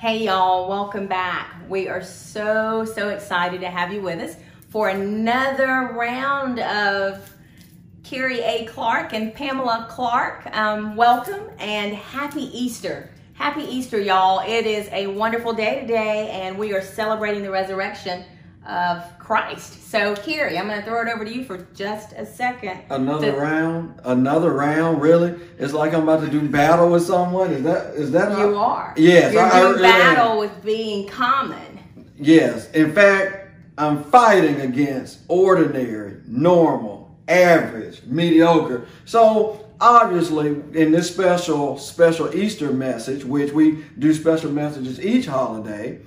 Hey y'all, welcome back. We are so, so excited to have you with us for another round of Carrie A. Clark and Pamela Clark. Um, welcome and happy Easter. Happy Easter, y'all. It is a wonderful day today, and we are celebrating the resurrection of Christ. So, Carrie, I'm going to throw it over to you for just a second. Another to- round, another round. Really, it's like I'm about to do battle with someone. Is that is that You how- are. Yes, You're I- I doing am. battle with being common. Yes. In fact, I'm fighting against ordinary, normal, average, mediocre. So obviously, in this special special Easter message, which we do special messages each holiday,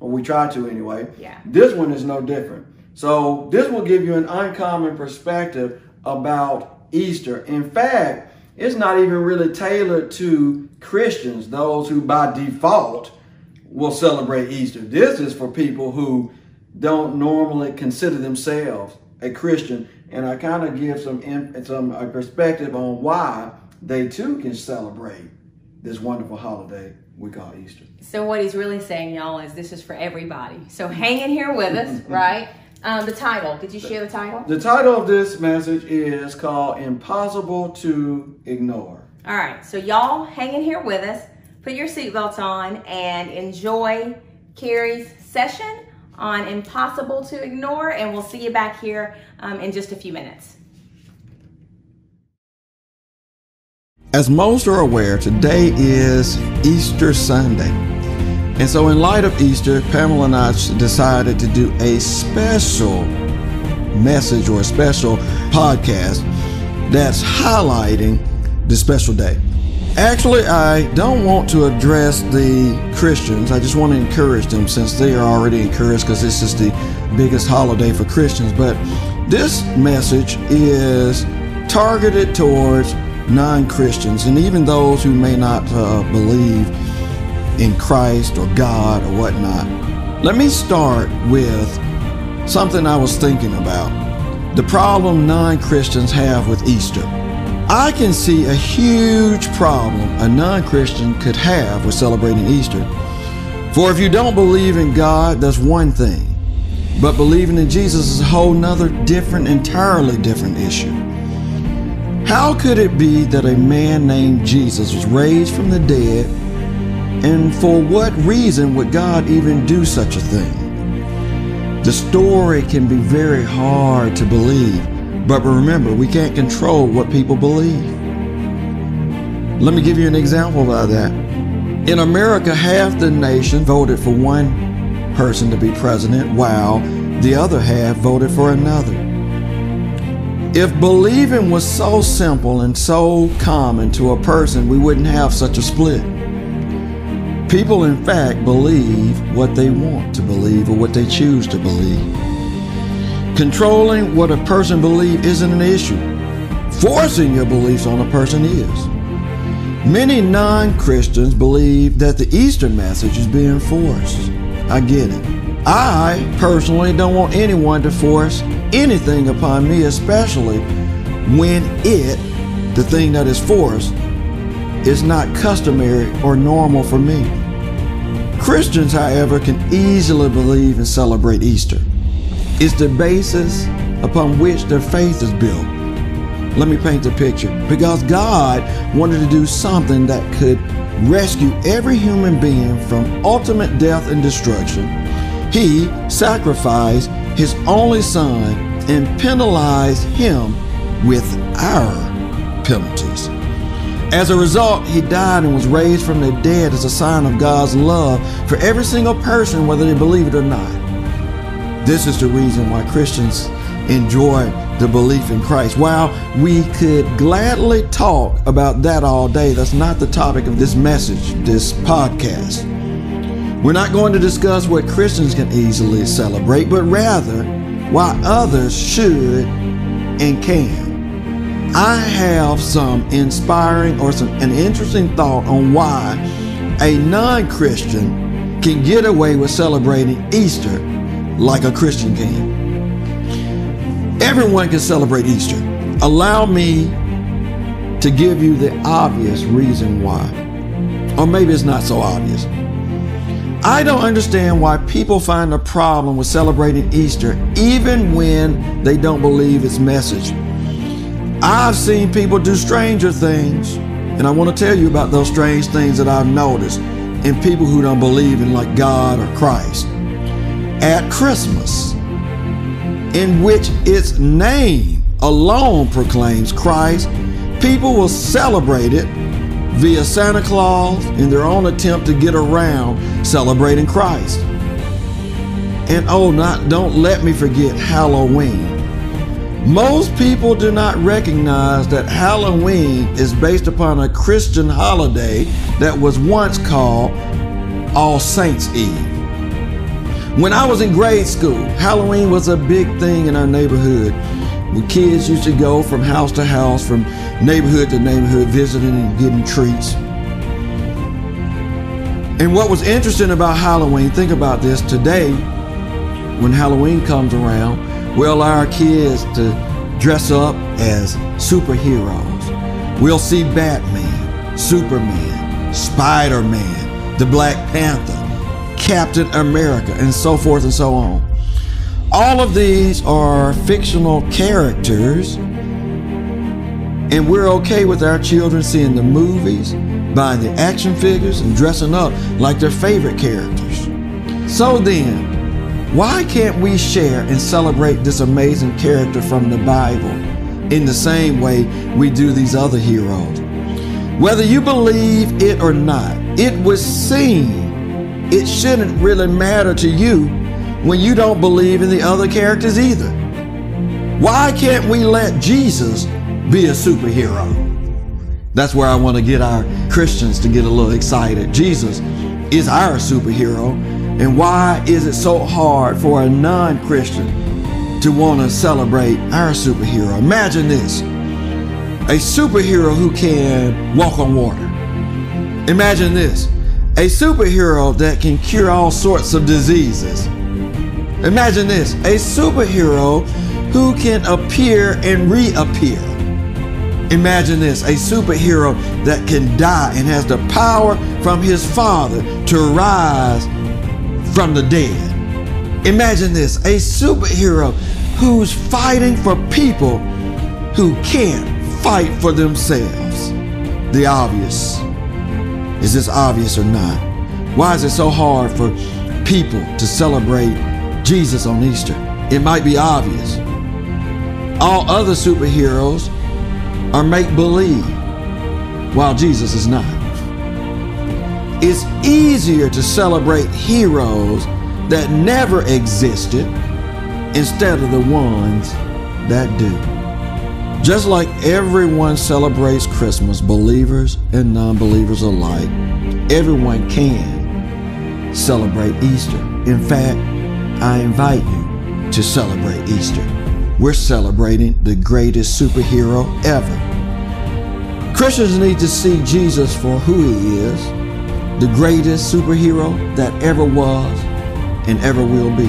or we try to anyway. Yeah. This one is no different. So this will give you an uncommon perspective about Easter. In fact, it's not even really tailored to Christians, those who by default will celebrate Easter. This is for people who don't normally consider themselves a Christian, and I kind of give some some uh, perspective on why they too can celebrate this wonderful holiday we call Easter. So what he's really saying, y'all, is this is for everybody. So hang in here with us, right? Um, the title. Did you share the title? The title of this message is called "Impossible to Ignore." All right. So y'all hang in here with us. Put your seatbelts on and enjoy Carrie's session on impossible to ignore. And we'll see you back here um, in just a few minutes. As most are aware, today is Easter Sunday. And so, in light of Easter, Pamela and I decided to do a special message or a special podcast that's highlighting this special day. Actually, I don't want to address the Christians. I just want to encourage them since they are already encouraged because this is the biggest holiday for Christians. But this message is targeted towards non Christians and even those who may not uh, believe in Christ or God or whatnot. Let me start with something I was thinking about the problem non Christians have with Easter. I can see a huge problem a non Christian could have with celebrating Easter. For if you don't believe in God, that's one thing. But believing in Jesus is a whole nother different, entirely different issue. How could it be that a man named Jesus was raised from the dead? And for what reason would God even do such a thing? The story can be very hard to believe, but remember, we can't control what people believe. Let me give you an example of that. In America, half the nation voted for one person to be president, while the other half voted for another. If believing was so simple and so common to a person, we wouldn't have such a split. People, in fact, believe what they want to believe or what they choose to believe. Controlling what a person believes isn't an issue. Forcing your beliefs on a person is. Many non Christians believe that the Eastern message is being forced. I get it. I personally don't want anyone to force anything upon me, especially when it, the thing that is forced, is not customary or normal for me. Christians, however, can easily believe and celebrate Easter. It's the basis upon which their faith is built. Let me paint the picture. Because God wanted to do something that could rescue every human being from ultimate death and destruction, He sacrificed His only Son and penalized Him with our penalties. As a result, he died and was raised from the dead as a sign of God's love for every single person, whether they believe it or not. This is the reason why Christians enjoy the belief in Christ. While we could gladly talk about that all day, that's not the topic of this message, this podcast. We're not going to discuss what Christians can easily celebrate, but rather why others should and can. I have some inspiring or some an interesting thought on why a non-Christian can get away with celebrating Easter like a Christian can. Everyone can celebrate Easter. Allow me to give you the obvious reason why. Or maybe it's not so obvious. I don't understand why people find a problem with celebrating Easter even when they don't believe its message. I've seen people do stranger things, and I want to tell you about those strange things that I've noticed in people who don't believe in like God or Christ. At Christmas, in which its name alone proclaims Christ, people will celebrate it via Santa Claus in their own attempt to get around celebrating Christ. And oh, not don't let me forget Halloween. Most people do not recognize that Halloween is based upon a Christian holiday that was once called All Saints Eve. When I was in grade school, Halloween was a big thing in our neighborhood. When kids used to go from house to house, from neighborhood to neighborhood, visiting and getting treats. And what was interesting about Halloween, think about this today, when Halloween comes around, we allow our kids to dress up as superheroes. We'll see Batman, Superman, Spider Man, the Black Panther, Captain America, and so forth and so on. All of these are fictional characters, and we're okay with our children seeing the movies, buying the action figures, and dressing up like their favorite characters. So then, why can't we share and celebrate this amazing character from the Bible in the same way we do these other heroes? Whether you believe it or not, it would seem it shouldn't really matter to you when you don't believe in the other characters either. Why can't we let Jesus be a superhero? That's where I want to get our Christians to get a little excited. Jesus is our superhero. And why is it so hard for a non Christian to want to celebrate our superhero? Imagine this a superhero who can walk on water. Imagine this a superhero that can cure all sorts of diseases. Imagine this a superhero who can appear and reappear. Imagine this a superhero that can die and has the power from his father to rise from the dead. Imagine this a superhero who's fighting for people who can't fight for themselves. The obvious. Is this obvious or not? Why is it so hard for people to celebrate Jesus on Easter? It might be obvious. All other superheroes are make believe, while Jesus is not. It's easier to celebrate heroes that never existed instead of the ones that do. Just like everyone celebrates Christmas, believers and non believers alike, everyone can celebrate Easter. In fact, I invite you to celebrate Easter. We're celebrating the greatest superhero ever. Christians need to see Jesus for who he is, the greatest superhero that ever was and ever will be.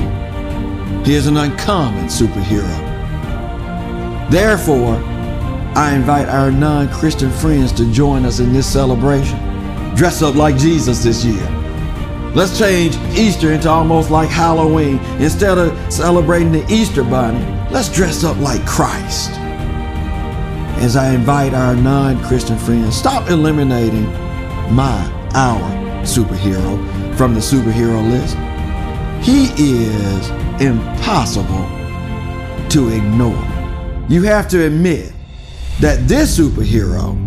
He is an uncommon superhero. Therefore, I invite our non Christian friends to join us in this celebration. Dress up like Jesus this year. Let's change Easter into almost like Halloween. Instead of celebrating the Easter bunny, let's dress up like Christ. As I invite our non Christian friends, stop eliminating my, our superhero from the superhero list. He is impossible to ignore. You have to admit that this superhero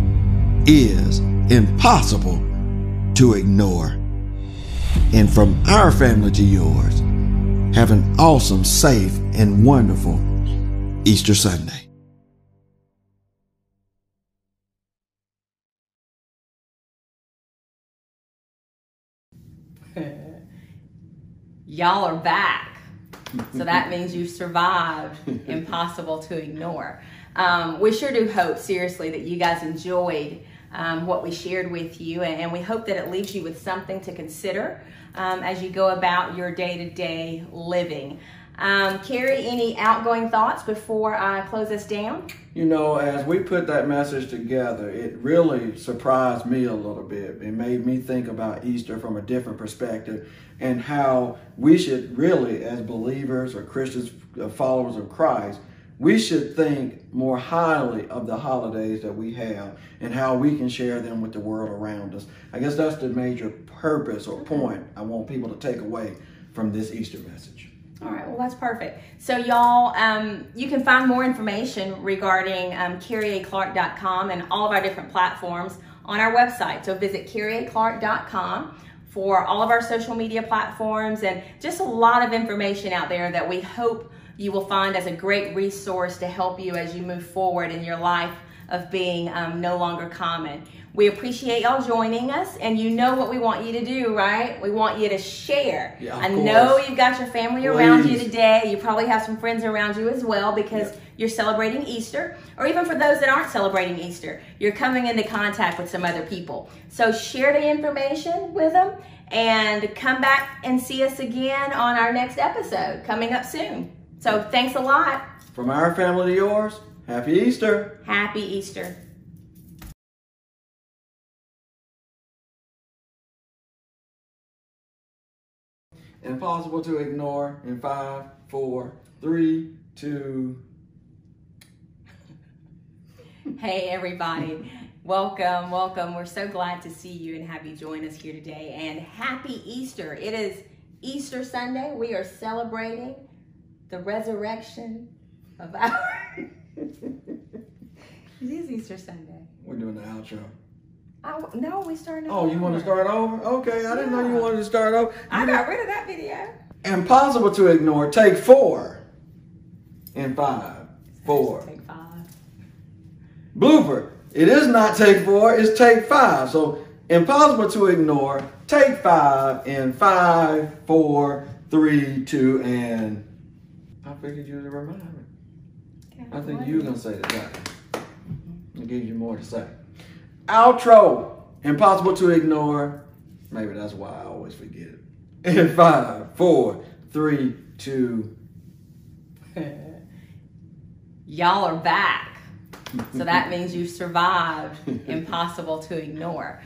is impossible to ignore. And from our family to yours, have an awesome, safe, and wonderful Easter Sunday. Y'all are back. So that means you've survived Impossible to Ignore. Um, we sure do hope, seriously, that you guys enjoyed um, what we shared with you, and we hope that it leaves you with something to consider um, as you go about your day to day living. Um, Carrie, any outgoing thoughts before I close us down? You know, as we put that message together, it really surprised me a little bit. It made me think about Easter from a different perspective and how we should really, as believers or Christians, uh, followers of Christ, we should think more highly of the holidays that we have and how we can share them with the world around us. I guess that's the major purpose or point I want people to take away from this Easter message. All right, well, that's perfect. So, y'all, um, you can find more information regarding um, CarrieAClark.com and all of our different platforms on our website. So, visit CarrieAClark.com for all of our social media platforms and just a lot of information out there that we hope you will find as a great resource to help you as you move forward in your life of being um, no longer common. We appreciate y'all joining us, and you know what we want you to do, right? We want you to share. Yeah, I course. know you've got your family around you today. You probably have some friends around you as well because Yep. you're celebrating Easter, or even for those that aren't celebrating Easter, you're coming into contact with some other people. So share the information with them and come back and see us again on our next episode coming up soon. So thanks a lot. From our family to yours, Happy Easter! Happy Easter. Impossible to ignore in five, four, three, two. Hey, everybody. Welcome, welcome. We're so glad to see you and have you join us here today. And happy Easter. It is Easter Sunday. We are celebrating the resurrection of our. it is Easter Sunday. We're doing the outro. I, no, we started. Oh, you want to start over? Okay, I didn't know you wanted to start over. I You got rid of that video. Impossible to ignore. Take four. And five, four. Take five. Blooper. It is not take four, it's take five. So impossible to ignore. Take five and five, four, three, two, and I figured you would remind me. Okay, I think what? you were gonna say that. It gives you more to say. Outro. Impossible to ignore. Maybe that's why I always forget it. In five, four, three, two. Y'all are back. So that means you survived Impossible to Ignore.